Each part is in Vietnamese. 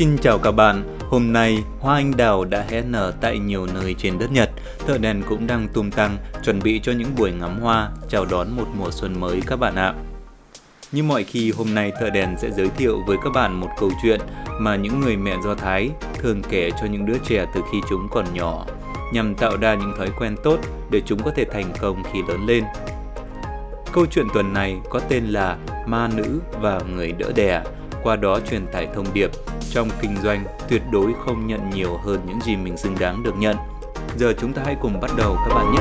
Xin chào các bạn, hôm nay hoa anh đào đã hé nở tại nhiều nơi trên đất Nhật. Thợ đèn cũng đang tung tăng, chuẩn bị cho những buổi ngắm hoa, chào đón một mùa xuân mới các bạn ạ. Như mọi khi, hôm nay thợ đèn sẽ giới thiệu với các bạn một câu chuyện mà những người mẹ Do Thái thường kể cho những đứa trẻ từ khi chúng còn nhỏ, nhằm tạo ra những thói quen tốt để chúng có thể thành công khi lớn lên. Câu chuyện tuần này có tên là Ma nữ và người đỡ đẻ, qua đó truyền tải thông điệp trong kinh doanh tuyệt đối không nhận nhiều hơn những gì mình xứng đáng được nhận. Giờ chúng ta hãy cùng bắt đầu các bạn nhé.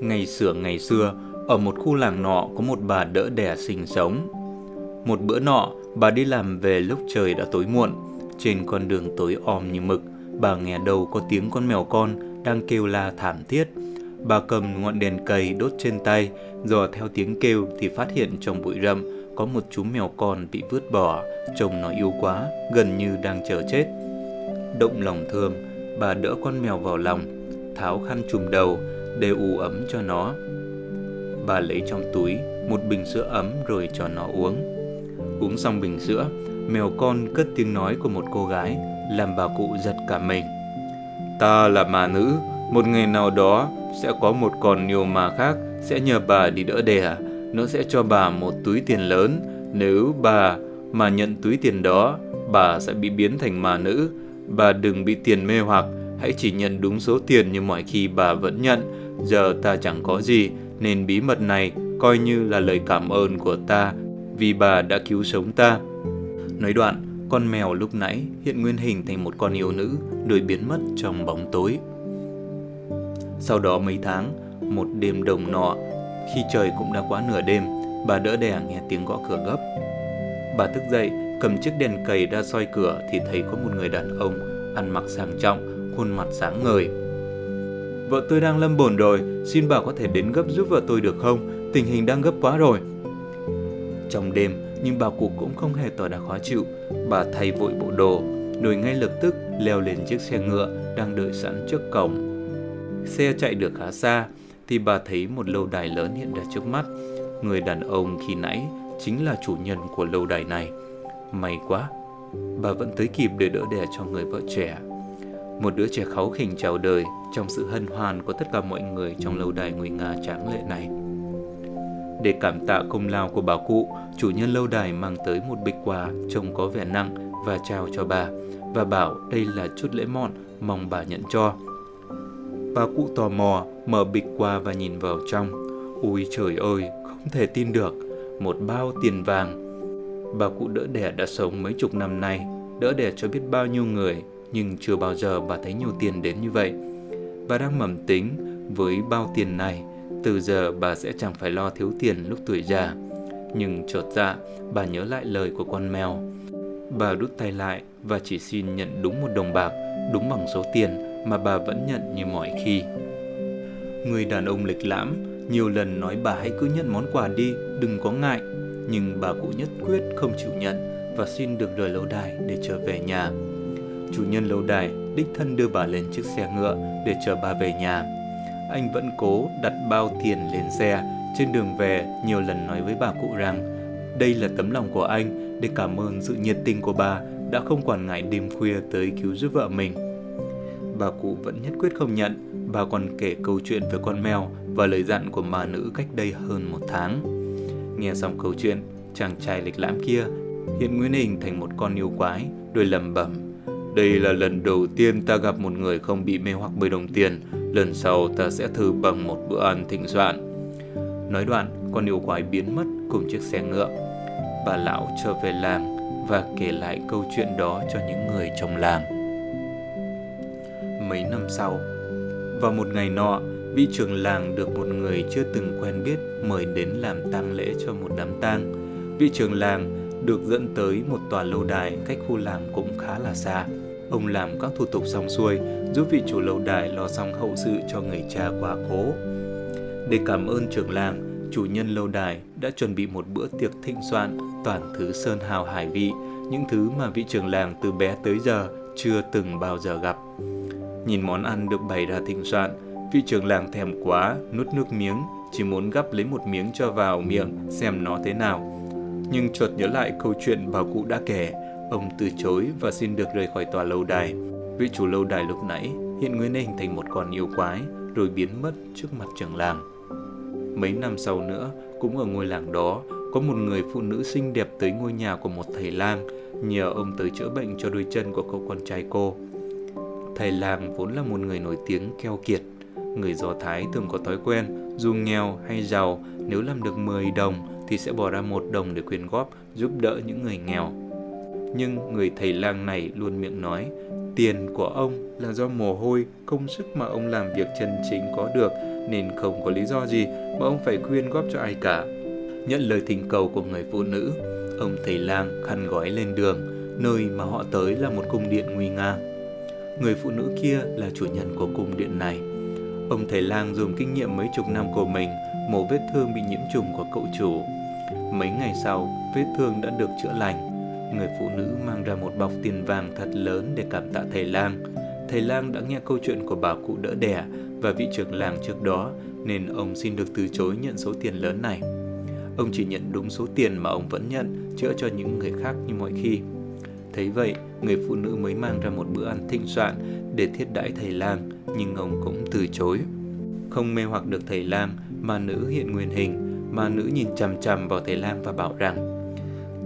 Ngày xưa ngày xưa, ở một khu làng nọ có một bà đỡ đẻ sinh sống. Một bữa nọ, bà đi làm về lúc trời đã tối muộn. Trên con đường tối om như mực, bà nghe đầu có tiếng con mèo con đang kêu la thảm thiết. Bà cầm ngọn đèn cầy đốt trên tay, dò theo tiếng kêu thì phát hiện trong bụi rậm có một chú mèo con bị vứt bỏ, trông nó yếu quá, gần như đang chờ chết. Động lòng thương, bà đỡ con mèo vào lòng, tháo khăn trùm đầu để ủ ấm cho nó. Bà lấy trong túi một bình sữa ấm rồi cho nó uống. Uống xong bình sữa, mèo con cất tiếng nói của một cô gái làm bà cụ giật cả mình. Ta là mà nữ, một ngày nào đó sẽ có một con nhiều mà khác sẽ nhờ bà đi đỡ đẻ. Nó sẽ cho bà một túi tiền lớn. Nếu bà mà nhận túi tiền đó, bà sẽ bị biến thành mà nữ. Bà đừng bị tiền mê hoặc, hãy chỉ nhận đúng số tiền như mọi khi bà vẫn nhận. Giờ ta chẳng có gì, nên bí mật này coi như là lời cảm ơn của ta vì bà đã cứu sống ta. Nói đoạn, con mèo lúc nãy hiện nguyên hình thành một con yêu nữ rồi biến mất trong bóng tối. Sau đó mấy tháng, một đêm đồng nọ, khi trời cũng đã quá nửa đêm, bà đỡ đẻ nghe tiếng gõ cửa gấp. Bà thức dậy, cầm chiếc đèn cầy ra soi cửa thì thấy có một người đàn ông ăn mặc sang trọng, khuôn mặt sáng ngời. Vợ tôi đang lâm bồn rồi, xin bà có thể đến gấp giúp vợ tôi được không? Tình hình đang gấp quá rồi. Trong đêm, nhưng bà cụ cũng không hề tỏ ra khó chịu. Bà thay vội bộ đồ, rồi ngay lập tức leo lên chiếc xe ngựa đang đợi sẵn trước cổng. Xe chạy được khá xa, thì bà thấy một lâu đài lớn hiện ra trước mắt. Người đàn ông khi nãy chính là chủ nhân của lâu đài này. May quá, bà vẫn tới kịp để đỡ đẻ cho người vợ trẻ. Một đứa trẻ kháu khỉnh chào đời trong sự hân hoan của tất cả mọi người trong lâu đài nguy nga tráng lệ này. Để cảm tạ công lao của bà cụ, chủ nhân lâu đài mang tới một bịch quà trông có vẻ nặng và trao cho bà và bảo đây là chút lễ mọn mong bà nhận cho. Bà cụ tò mò mở bịch quà và nhìn vào trong. Ôi trời ơi, không thể tin được, một bao tiền vàng. Bà cụ đỡ đẻ đã sống mấy chục năm nay, đỡ đẻ cho biết bao nhiêu người, nhưng chưa bao giờ bà thấy nhiều tiền đến như vậy. Bà đang mầm tính với bao tiền này từ giờ bà sẽ chẳng phải lo thiếu tiền lúc tuổi già. Nhưng chợt dạ, bà nhớ lại lời của con mèo. Bà đút tay lại và chỉ xin nhận đúng một đồng bạc, đúng bằng số tiền mà bà vẫn nhận như mọi khi. Người đàn ông lịch lãm nhiều lần nói bà hãy cứ nhận món quà đi, đừng có ngại. Nhưng bà cụ nhất quyết không chịu nhận và xin được rời lâu đài để trở về nhà. Chủ nhân lâu đài đích thân đưa bà lên chiếc xe ngựa để chờ bà về nhà anh vẫn cố đặt bao tiền lên xe. Trên đường về, nhiều lần nói với bà cụ rằng đây là tấm lòng của anh để cảm ơn sự nhiệt tình của bà đã không quản ngại đêm khuya tới cứu giúp vợ mình. Bà cụ vẫn nhất quyết không nhận, bà còn kể câu chuyện về con mèo và lời dặn của ma nữ cách đây hơn một tháng. Nghe xong câu chuyện, chàng trai lịch lãm kia hiện nguyên hình thành một con yêu quái, đôi lầm bẩm. Đây là lần đầu tiên ta gặp một người không bị mê hoặc bởi đồng tiền, lần sau ta sẽ thử bằng một bữa ăn thịnh soạn. Nói đoạn, con yêu quái biến mất cùng chiếc xe ngựa. Bà lão trở về làng và kể lại câu chuyện đó cho những người trong làng. Mấy năm sau, vào một ngày nọ, vị trưởng làng được một người chưa từng quen biết mời đến làm tang lễ cho một đám tang. Vị trưởng làng được dẫn tới một tòa lâu đài cách khu làng cũng khá là xa. Ông làm các thủ tục xong xuôi, giúp vị chủ lâu đài lo xong hậu sự cho người cha quá cố. Để cảm ơn trưởng làng, chủ nhân lâu đài đã chuẩn bị một bữa tiệc thịnh soạn toàn thứ sơn hào hải vị, những thứ mà vị trưởng làng từ bé tới giờ chưa từng bao giờ gặp. Nhìn món ăn được bày ra thịnh soạn, vị trưởng làng thèm quá, nuốt nước miếng, chỉ muốn gắp lấy một miếng cho vào miệng xem nó thế nào. Nhưng chợt nhớ lại câu chuyện bà cụ đã kể, ông từ chối và xin được rời khỏi tòa lâu đài. Vị chủ lâu đài lúc nãy hiện nguyên hình thành một con yêu quái rồi biến mất trước mặt trưởng làng. Mấy năm sau nữa, cũng ở ngôi làng đó, có một người phụ nữ xinh đẹp tới ngôi nhà của một thầy lang, nhờ ông tới chữa bệnh cho đôi chân của cậu con trai cô. Thầy lang vốn là một người nổi tiếng keo kiệt. Người Do Thái thường có thói quen, dù nghèo hay giàu, nếu làm được 10 đồng thì sẽ bỏ ra một đồng để quyên góp giúp đỡ những người nghèo. Nhưng người thầy lang này luôn miệng nói, tiền của ông là do mồ hôi, công sức mà ông làm việc chân chính có được, nên không có lý do gì mà ông phải quyên góp cho ai cả. Nhận lời thỉnh cầu của người phụ nữ, ông thầy lang khăn gói lên đường, nơi mà họ tới là một cung điện nguy nga. Người phụ nữ kia là chủ nhân của cung điện này. Ông thầy lang dùng kinh nghiệm mấy chục năm của mình mổ vết thương bị nhiễm trùng của cậu chủ. Mấy ngày sau, vết thương đã được chữa lành. Người phụ nữ mang ra một bọc tiền vàng thật lớn để cảm tạ thầy lang. Thầy lang đã nghe câu chuyện của bà cụ đỡ đẻ và vị trưởng làng trước đó nên ông xin được từ chối nhận số tiền lớn này. Ông chỉ nhận đúng số tiền mà ông vẫn nhận, chữa cho những người khác như mọi khi. Thấy vậy, người phụ nữ mới mang ra một bữa ăn thịnh soạn để thiết đãi thầy lang, nhưng ông cũng từ chối. Không mê hoặc được thầy lang, mà nữ hiện nguyên hình, mà nữ nhìn chằm chằm vào thầy lang và bảo rằng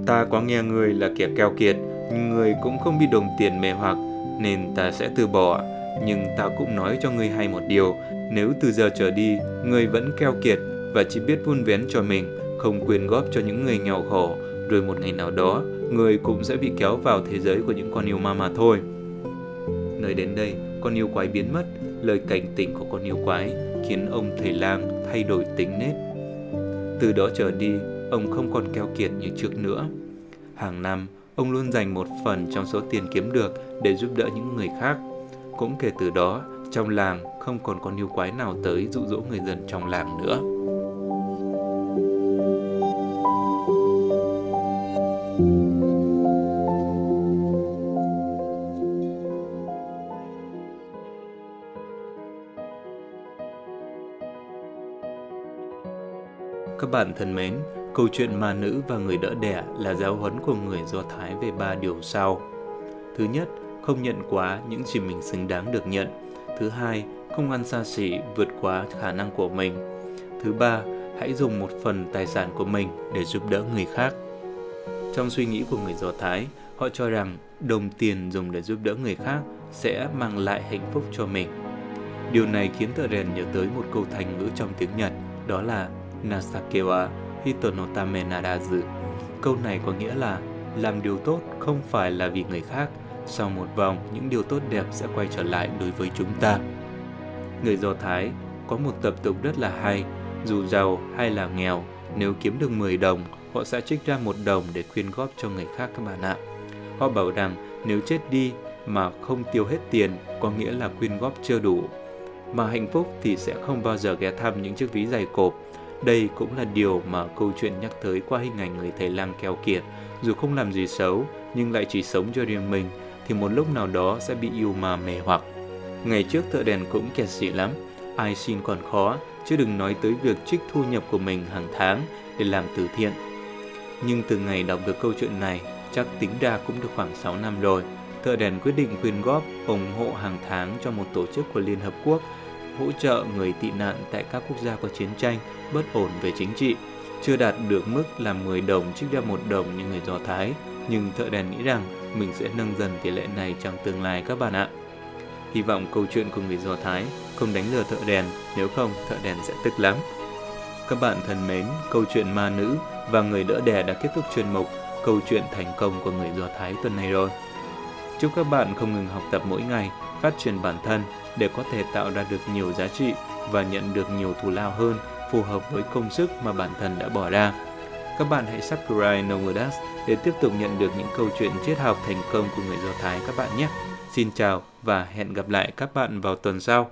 Ta có nghe người là kẻ keo kiệt, nhưng người cũng không bị đồng tiền mê hoặc, nên ta sẽ từ bỏ. Nhưng ta cũng nói cho người hay một điều, nếu từ giờ trở đi, người vẫn keo kiệt và chỉ biết vun vén cho mình, không quyên góp cho những người nghèo khổ, rồi một ngày nào đó, người cũng sẽ bị kéo vào thế giới của những con yêu ma mà thôi. Nơi đến đây, con yêu quái biến mất, lời cảnh tỉnh của con yêu quái khiến ông thầy lang thay đổi tính nết. Từ đó trở đi, ông không còn keo kiệt như trước nữa. Hàng năm, ông luôn dành một phần trong số tiền kiếm được để giúp đỡ những người khác. Cũng kể từ đó, trong làng không còn con yêu quái nào tới dụ dỗ người dân trong làng nữa. Các bạn thân mến, câu chuyện ma nữ và người đỡ đẻ là giáo huấn của người Do Thái về ba điều sau. Thứ nhất, không nhận quá những gì mình xứng đáng được nhận. Thứ hai, không ăn xa xỉ vượt quá khả năng của mình. Thứ ba, hãy dùng một phần tài sản của mình để giúp đỡ người khác. Trong suy nghĩ của người Do Thái, họ cho rằng đồng tiền dùng để giúp đỡ người khác sẽ mang lại hạnh phúc cho mình. Điều này khiến tờ rèn nhớ tới một câu thành ngữ trong tiếng Nhật, đó là Nasakewa Hitonotame Narazu. Câu này có nghĩa là làm điều tốt không phải là vì người khác, sau một vòng những điều tốt đẹp sẽ quay trở lại đối với chúng ta. Người Do Thái có một tập tục rất là hay, dù giàu hay là nghèo, nếu kiếm được 10 đồng, họ sẽ trích ra một đồng để quyên góp cho người khác các bạn ạ. Họ bảo rằng nếu chết đi mà không tiêu hết tiền có nghĩa là quyên góp chưa đủ. Mà hạnh phúc thì sẽ không bao giờ ghé thăm những chiếc ví dày cộp đây cũng là điều mà câu chuyện nhắc tới qua hình ảnh người thầy lang keo kiệt. Dù không làm gì xấu, nhưng lại chỉ sống cho riêng mình, thì một lúc nào đó sẽ bị yêu mà mê hoặc. Ngày trước thợ đèn cũng kẹt xỉ lắm, ai xin còn khó, chứ đừng nói tới việc trích thu nhập của mình hàng tháng để làm từ thiện. Nhưng từ ngày đọc được câu chuyện này, chắc tính ra cũng được khoảng 6 năm rồi, thợ đèn quyết định quyên góp ủng hộ hàng tháng cho một tổ chức của Liên Hợp Quốc hỗ trợ người tị nạn tại các quốc gia có chiến tranh, bất ổn về chính trị. Chưa đạt được mức là 10 đồng trích ra một đồng như người Do Thái, nhưng thợ đèn nghĩ rằng mình sẽ nâng dần tỷ lệ này trong tương lai các bạn ạ. Hy vọng câu chuyện của người Do Thái không đánh lừa thợ đèn, nếu không thợ đèn sẽ tức lắm. Các bạn thân mến, câu chuyện ma nữ và người đỡ đẻ đã kết thúc chuyên mục Câu chuyện thành công của người Do Thái tuần này rồi. Chúc các bạn không ngừng học tập mỗi ngày, phát triển bản thân để có thể tạo ra được nhiều giá trị và nhận được nhiều thù lao hơn phù hợp với công sức mà bản thân đã bỏ ra. Các bạn hãy subscribe Nomodas để tiếp tục nhận được những câu chuyện triết học thành công của người Do Thái các bạn nhé. Xin chào và hẹn gặp lại các bạn vào tuần sau.